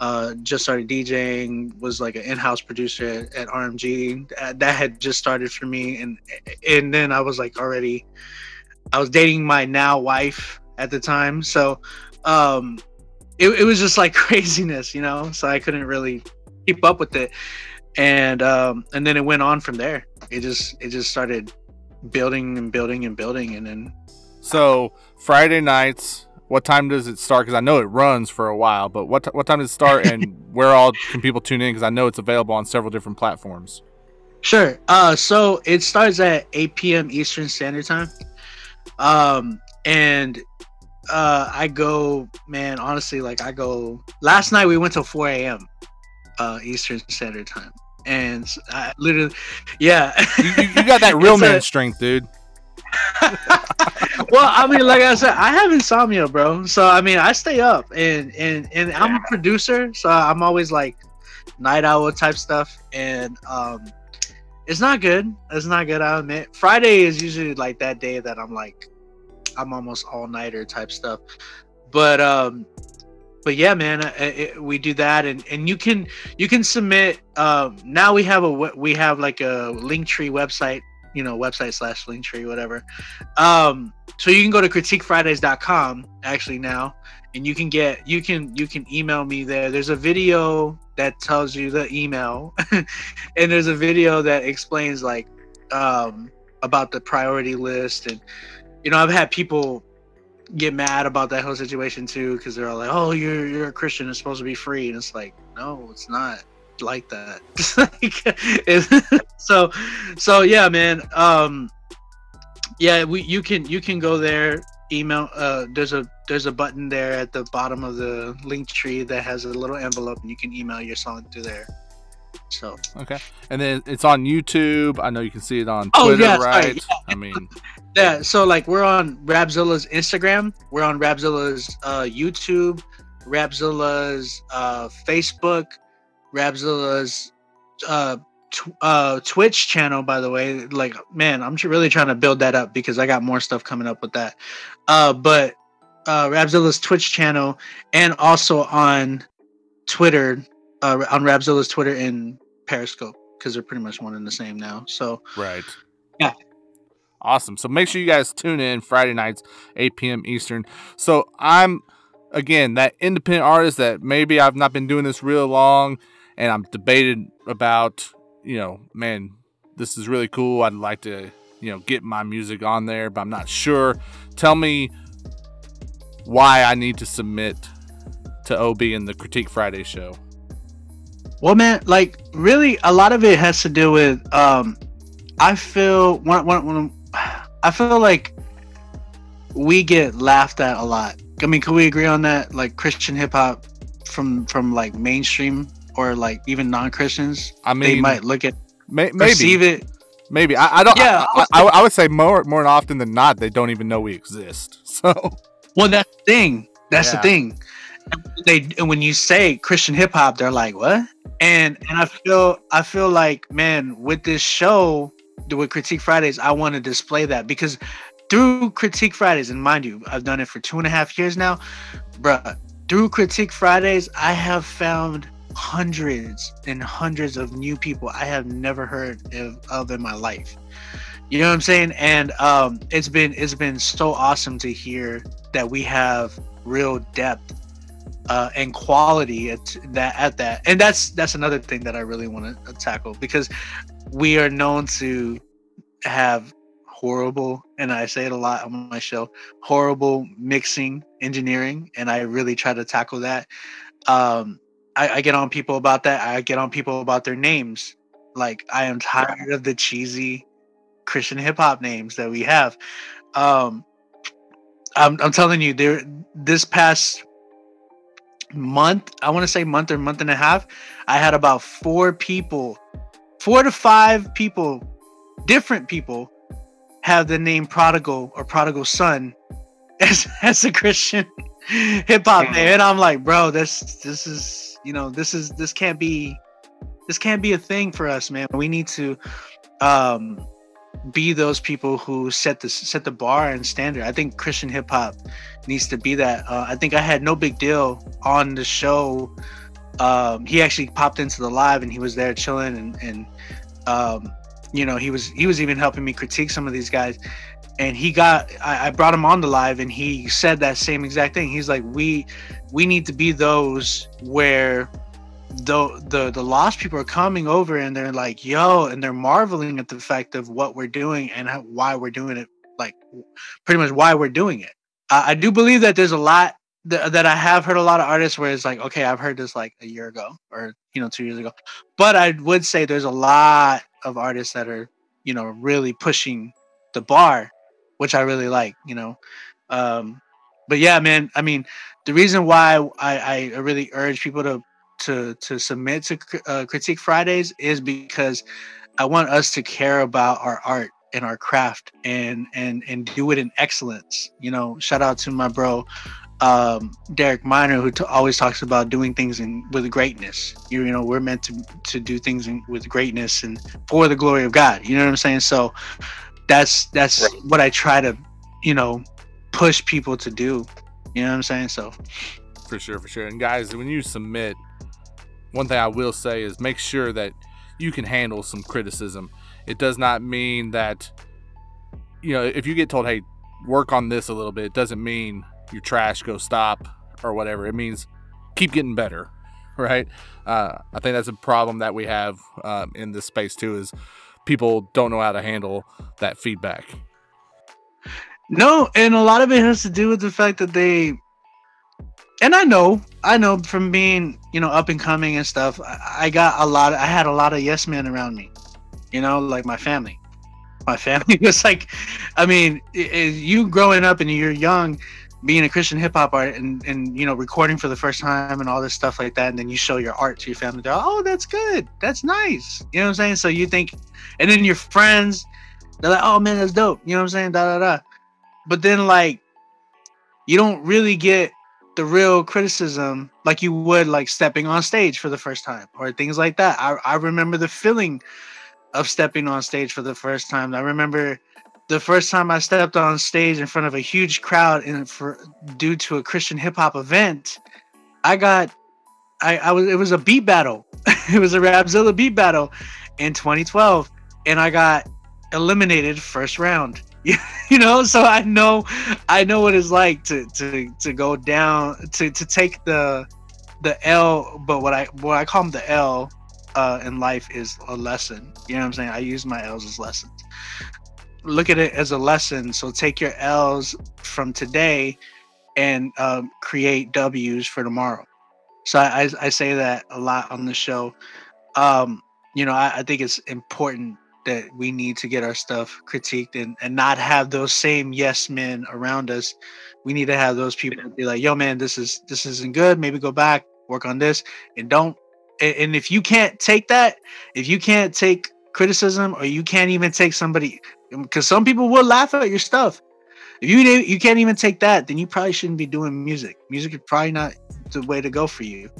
Uh, just started DJing. Was like an in-house producer at, at RMG. That had just started for me, and and then I was like already. I was dating my now wife at the time, so um it, it was just like craziness you know so i couldn't really keep up with it and um and then it went on from there it just it just started building and building and building and then so friday nights what time does it start because i know it runs for a while but what, t- what time does it start and where all can people tune in because i know it's available on several different platforms sure uh so it starts at 8 p.m eastern standard time um and uh, I go, man, honestly, like I go. Last night we went till 4 a.m. Uh, Eastern Standard Time, and I literally, yeah, you, you got that real man a, strength, dude. Well, I mean, like I said, I have insomnia, bro. So I mean, I stay up, and and and I'm a producer, so I'm always like night owl type stuff, and um, it's not good. It's not good. I admit. Friday is usually like that day that I'm like, I'm almost all nighter type stuff, but um, but yeah, man, uh, it, we do that, and and you can you can submit. Um, now we have a we- we have like a Linktree website, you know, website slash Linktree, whatever. Um, so you can go to critiquefridays.com actually now, and you can get you can you can email me there. There's a video that tells you the email, and there's a video that explains like um about the priority list, and you know I've had people get mad about that whole situation too because they're all like, "Oh, you're you're a Christian. It's supposed to be free," and it's like, no, it's not like that. Like, so, so yeah, man. Um, yeah, we you can you can go there. Email. Uh, there's a there's a button there at the bottom of the link tree that has a little envelope, and you can email your song through there. So Okay. And then it's on YouTube. I know you can see it on Oh, Twitter, yeah, sorry, right? yeah. I mean, Yeah, so like we're on Rapzilla's Instagram, we're on Rapzilla's uh, YouTube, Rapzilla's uh, Facebook, Rapzilla's uh, tw- uh, Twitch channel. By the way, like man, I'm really trying to build that up because I got more stuff coming up with that. Uh, but uh, Rapzilla's Twitch channel, and also on Twitter, uh, on Rapzilla's Twitter and Periscope because they're pretty much one and the same now. So right. Yeah. Awesome. So make sure you guys tune in Friday nights, 8 p.m. Eastern. So I'm, again, that independent artist that maybe I've not been doing this real long and I'm debated about, you know, man, this is really cool. I'd like to, you know, get my music on there, but I'm not sure. Tell me why I need to submit to OB in the Critique Friday show. Well, man, like really, a lot of it has to do with. Um, I feel when, when, when I feel like we get laughed at a lot. I mean, can we agree on that? Like Christian hip hop from from like mainstream or like even non Christians, I mean, they might look at may- perceive maybe. it. Maybe I, I don't. Yeah, I, I, I would say more more often than not they don't even know we exist. So Well, that's the thing. That's Yeah. the thing. They and when you say Christian hip hop, they're like, "What?" And and I feel I feel like, man, with this show, with Critique Fridays, I want to display that because through Critique Fridays, and mind you, I've done it for two and a half years now, bruh. Through Critique Fridays, I have found hundreds and hundreds of new people I have never heard of, of in my life. You know what I'm saying? And um, it's been it's been so awesome to hear that we have real depth uh, and quality at that at that. And that's that's another thing that I really want to tackle because we are known to have horrible and I say it a lot on my show horrible mixing engineering and I really try to tackle that um I, I get on people about that. I get on people about their names. Like I am tired of the cheesy Christian hip hop names that we have. Um I'm, I'm telling you there this past month i want to say month or month and a half i had about four people four to five people different people have the name prodigal or prodigal son as, as a christian hip-hop name and i'm like bro this this is you know this is this can't be this can't be a thing for us man we need to um be those people who set the set the bar and standard. I think Christian hip hop needs to be that. Uh, I think I had no big deal on the show. Um, he actually popped into the live and he was there chilling and and um, you know he was he was even helping me critique some of these guys. And he got I, I brought him on the live and he said that same exact thing. He's like we we need to be those where the the the lost people are coming over and they're like yo and they're marveling at the fact of what we're doing and how, why we're doing it like pretty much why we're doing it. I, I do believe that there's a lot th- that i have heard a lot of artists where it's like okay i've heard this like a year ago or you know two years ago. But i would say there's a lot of artists that are you know really pushing the bar which i really like you know um but yeah man i mean the reason why i i really urge people to to to submit to uh, critique fridays is because i want us to care about our art and our craft and and and do it in excellence. You know, shout out to my bro um, Derek Minor, who t- always talks about doing things in with greatness. You, you know, we're meant to to do things in, with greatness and for the glory of God. You know what I'm saying? So that's that's Right. what I try to, you know, push people to do. You know what I'm saying? So For sure, for sure. And guys, when you submit, one thing I will say is make sure that you can handle some criticism. It does not mean that, you know, if you get told, hey, work on this a little bit, it doesn't mean your trash go stop or whatever. It means keep getting better, right? Uh, I think that's a problem that we have um, in this space too is people don't know how to handle that feedback. No, and a lot of it has to do with the fact that they and I know, I know from being, you know, up and coming and stuff, I, got a lot I had a lot of yes men around me. You know, like my family. My family was like I mean, you growing up and you're young being a Christian hip hop artist and, and you know recording for the first time and all this stuff like that, and then you show your art to your family. They're oh, that's good, that's nice. You know what I'm saying? So you think, and then your friends, they're like, oh man, that's dope. You know what I'm saying? Da da da. But then like, you don't really get the real criticism like you would like stepping on stage for the first time or things like that. I I remember the feeling of stepping on stage for the first time. I remember the first time I stepped on stage in front of a huge crowd and for due to a Christian hip hop event, I got I, I was it was a beat battle. it was a Rapzilla beat battle in 2012 and I got eliminated first round. you know, so I know I know what it's like to to to go down to to take the the L, but what I what I call them the L uh, in life is a lesson. You know what I'm saying? I use my L's as lessons look at it as a lesson. So take your L's from today and um, create W's for tomorrow. So I, I, I say that a lot on the show. Um, you know, I, I think it's important that we need to get our stuff critiqued and, and not have those same yes men around us. We need to have those people be like, yo man, this is this isn't good. Maybe go back, work on this, and don't and, and if you can't take that, if you can't take criticism or you can't even take somebody because some people will laugh at your stuff. If you you can't even take that, then you probably shouldn't be doing music. Music is probably not the way to go for you.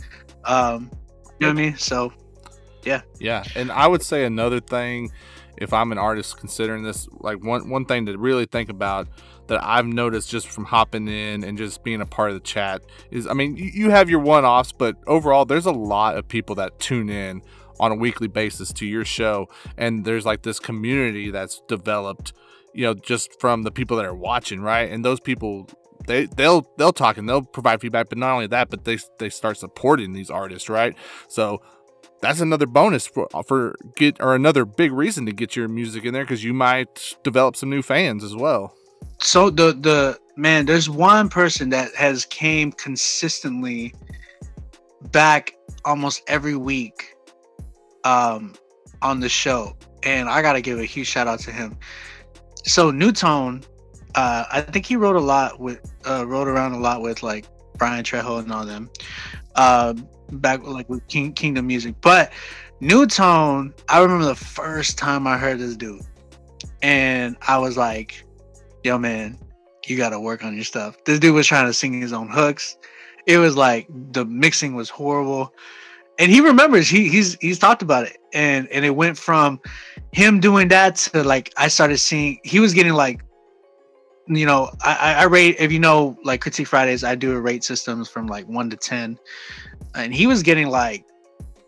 Um, you know what I mean? So, yeah, Yeah, and I would say another thing, if I'm an artist considering this, like one one thing to really think about that I've noticed just from hopping in and just being a part of the chat is, I mean, you, you have your one-offs, but overall, there's a lot of people that tune in on a weekly basis to your show, and there's like this community that's developed, you know, just from the people that are watching, right? And those people they they'll they'll talk and they'll provide feedback but not only that but they they start supporting these artists right so that's another bonus for for get or another big reason to get your music in there because you might develop some new fans as well so the the man, there's one person that has came consistently back almost every week um on the show and i gotta give a huge shout out to him. So newtone uh i think he wrote a lot with uh wrote around a lot with like brian trejo and all them um back like with King, kingdom music. But newtone i remember the first time i heard this dude and i was like yo man you gotta work on your stuff. This dude was trying to sing his own hooks. It was like the mixing was horrible and he remembers he he's he's talked about it. And and it went from him doing that to like i started seeing he was getting like you know i i rate if you know like critique fridays i do a rate systems from like one to ten. And he was getting like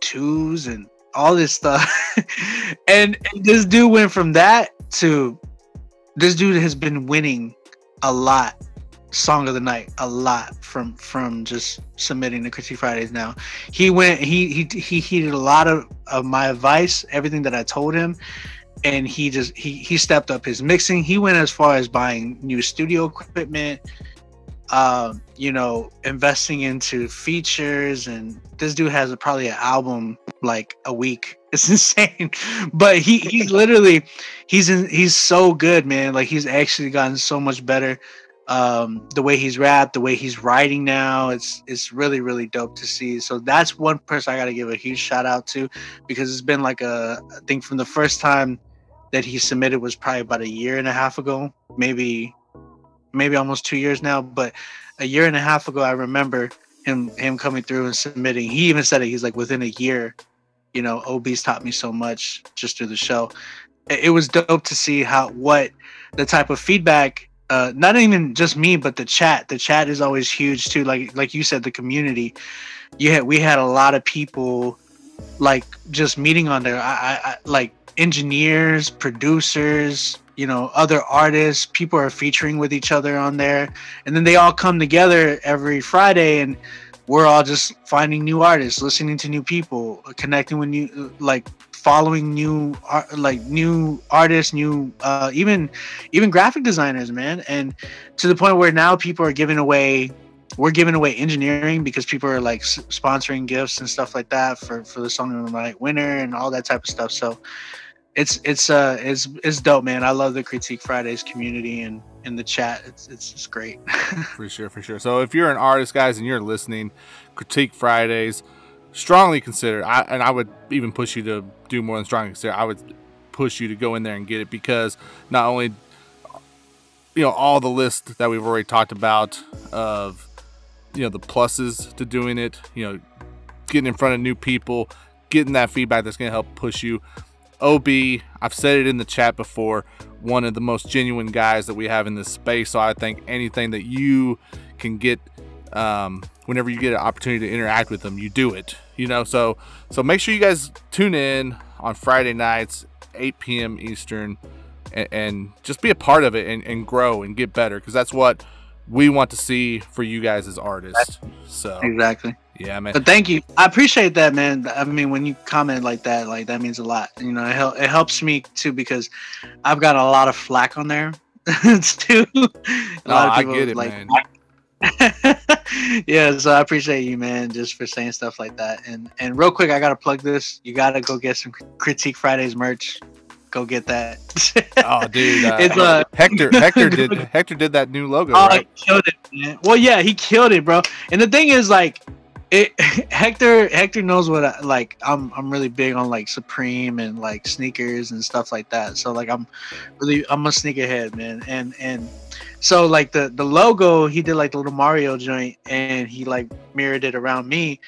twos and all this stuff. And, and this dude went from that to this dude has been winning a lot song of the night a lot from from just submitting to critique fridays now. He went he he he heeded a lot of of my advice everything that i told him and he just he he stepped up his mixing. He went as far as buying new studio equipment um you know investing into features and this dude has a, probably an album like a week. It's insane. But he he's literally he's in he's so good man. Like he's actually gotten so much better um the way he's rapped the way he's writing now it's it's really really dope to see so that's one person i got to give a huge shout out to because it's been like a I think from the first time that he submitted was probably about a year and a half ago, maybe maybe almost two years now. But a year and a half ago, I remember him him coming through and submitting. He even said it. He's like within a year, you know, OB's taught me so much just through the show. It, it was dope to see how what the type of feedback. Uh, not even just me, but the chat. The chat is always huge too. Like like you said, the community. You had we had a lot of people like just meeting on there. I, I, I like engineers, producers, you know, other artists. People are featuring with each other on there, and then they all come together every Friday, and we're all just finding new artists, listening to new people, connecting with new, like following new art, like new artists, new uh, even even graphic designers, man, and to the point where now people are giving away we're giving away engineering because people are like s- sponsoring gifts and stuff like that for for the song of the night winner and all that type of stuff. So it's it's uh it's it's dope man. I love the critique fridays community and in the chat. It's it's just great. For sure, for sure. So if you're an artist, guys, and you're listening, Critique Fridays, strongly consider. I, and I would even push you to do more than strongly consider. I would push you to go in there and get it because not only, you know, all the list that we've already talked about of, you know, the pluses to doing it, you know, getting in front of new people, getting that feedback that's going to help push you. OB, I've said it in the chat before, one of the most genuine guys that we have in this space. So I think anything that you can get, um, whenever you get an opportunity to interact with them, you do it. You know, so so make sure you guys tune in on Friday nights, 8 p.m. Eastern, and, and just be a part of it and, and grow and get better because that's what we want to see for you guys as artists. So exactly yeah, man. but thank you i appreciate that man i mean when you comment like that like that means a lot you know it, hel- it helps me too because i've got a lot of flack on there too a No, lot of I get it, like man. yeah so i appreciate you man just for saying stuff like that and and real quick i gotta plug this you gotta go get some critique fridays merch go get that Oh, dude, uh, it's uh Hector. Hector did Hector did that new logo, Oh, right? he killed it, man. Well, yeah, he killed it, bro. And the thing is, like, it Hector Hector knows what I, like. I'm I'm really big on like Supreme and like sneakers and stuff like that. So like I'm really I'm a sneakerhead, man. And and so like the the logo, he did like the little Mario joint, and he like mirrored it around me,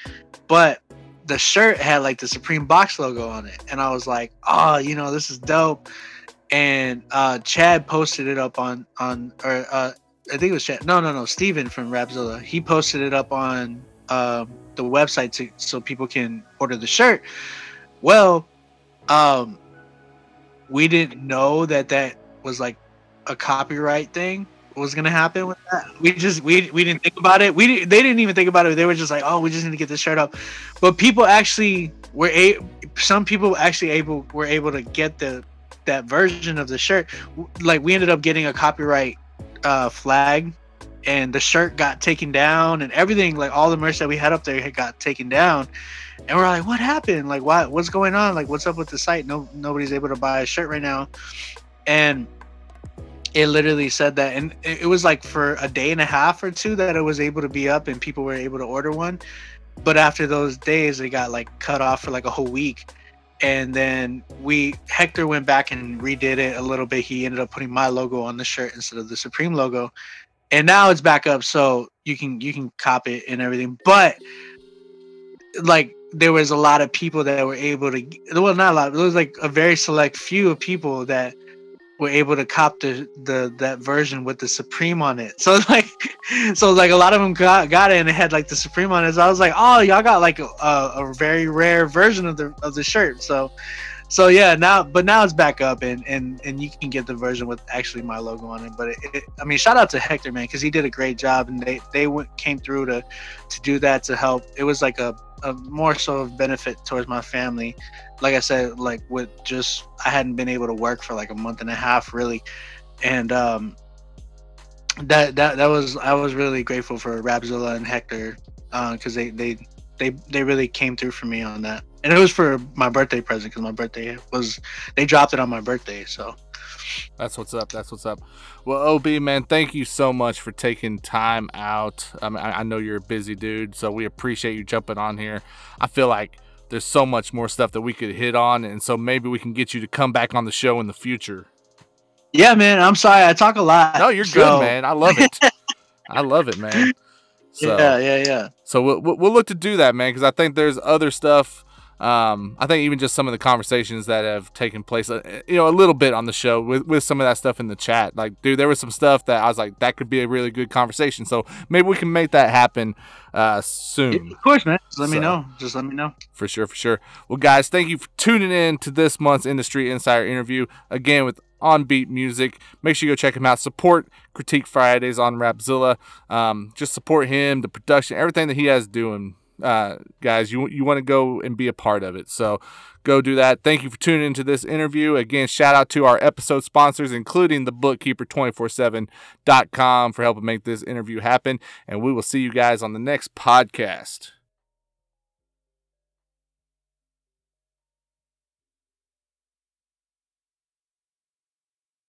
but the shirt had like the Supreme box logo on it, and I was like, oh, you know, this is dope. And uh, Chad posted it up on on or uh, I think it was Chad. No, no, no. Steven from Rapzilla. He posted it up on um, the website to, so people can order the shirt. Well, um, we didn't know that that was like a copyright thing was gonna happen with that. We just we we didn't think about it. We they didn't even think about it. They were just like, oh, we just need to get this shirt up. But people actually were a some people actually able were able to get the that version of the shirt. Like we ended up getting a copyright uh, flag, and the shirt got taken down, and everything like all the merch that we had up there had got taken down. And we're like, what happened? Like, why? What's going on? Like, what's up with the site? No, nobody's able to buy a shirt right now. And it literally said that, and it was like for a day and a half or two that it was able to be up, and people were able to order one. But after those days, it got like cut off for like a whole week. And then we Hector went back and redid it a little bit. He ended up putting my logo on the shirt instead of the Supreme logo. And now it's back up, so you can you can cop it and everything. But like there was a lot of people that were able to well not a lot, there was like a very select few of people that were able to cop the, the that version with the Supreme on it. So like, so like a lot of them got got it and it had like the Supreme on it. So I was like, oh, y'all got like a, a very rare version of the of the shirt. So, so yeah, now but now it's back up and and and you can get the version with actually my logo on it. But it, it, I mean, shout out to Hector man because he did a great job and they they went came through to to do that to help. It was like a, a more so of benefit towards my family like I said, like with just I hadn't been able to work for like a month and a half really, and um, that that that was I was really grateful for Rapzilla and Hector because they they they they really came through for me on that, and it was for my birthday present because my birthday was they dropped it on my birthday, so That's what's up. That's what's up. Well, OB man, thank you so much for taking time out. I, mean, I know you're a busy dude, so we appreciate you jumping on here. I feel like there's so much more stuff that we could hit on, and so maybe we can get you to come back on the show in the future. Yeah, man. I'm sorry. I talk a lot. No, you're so- good, man. I love it. I love it, man. So, Yeah, yeah, yeah. So we'll we'll look to do that, man, because I think there's other stuff. Um, I think even just some of the conversations that have taken place, uh, you know, a little bit on the show with, with some of that stuff in the chat. Like, dude, there was some stuff that I was like, that could be a really good conversation. So maybe we can make that happen uh, soon. Of course, man. Just let me know. Just let me know. For sure, for sure. Well, guys, thank you for tuning in to this month's Industry Insider interview. Again, with OnBeat Music. Make sure you go check him out. Support Critique Fridays on Rapzilla. Um, just support him, the production, everything that he has doing. Uh, guys, you you want to go and be a part of it. So go do that. Thank you for tuning into this interview. Again, shout out to our episode sponsors, including the bookkeeper247.com for helping make this interview happen. And we will see you guys on the next podcast.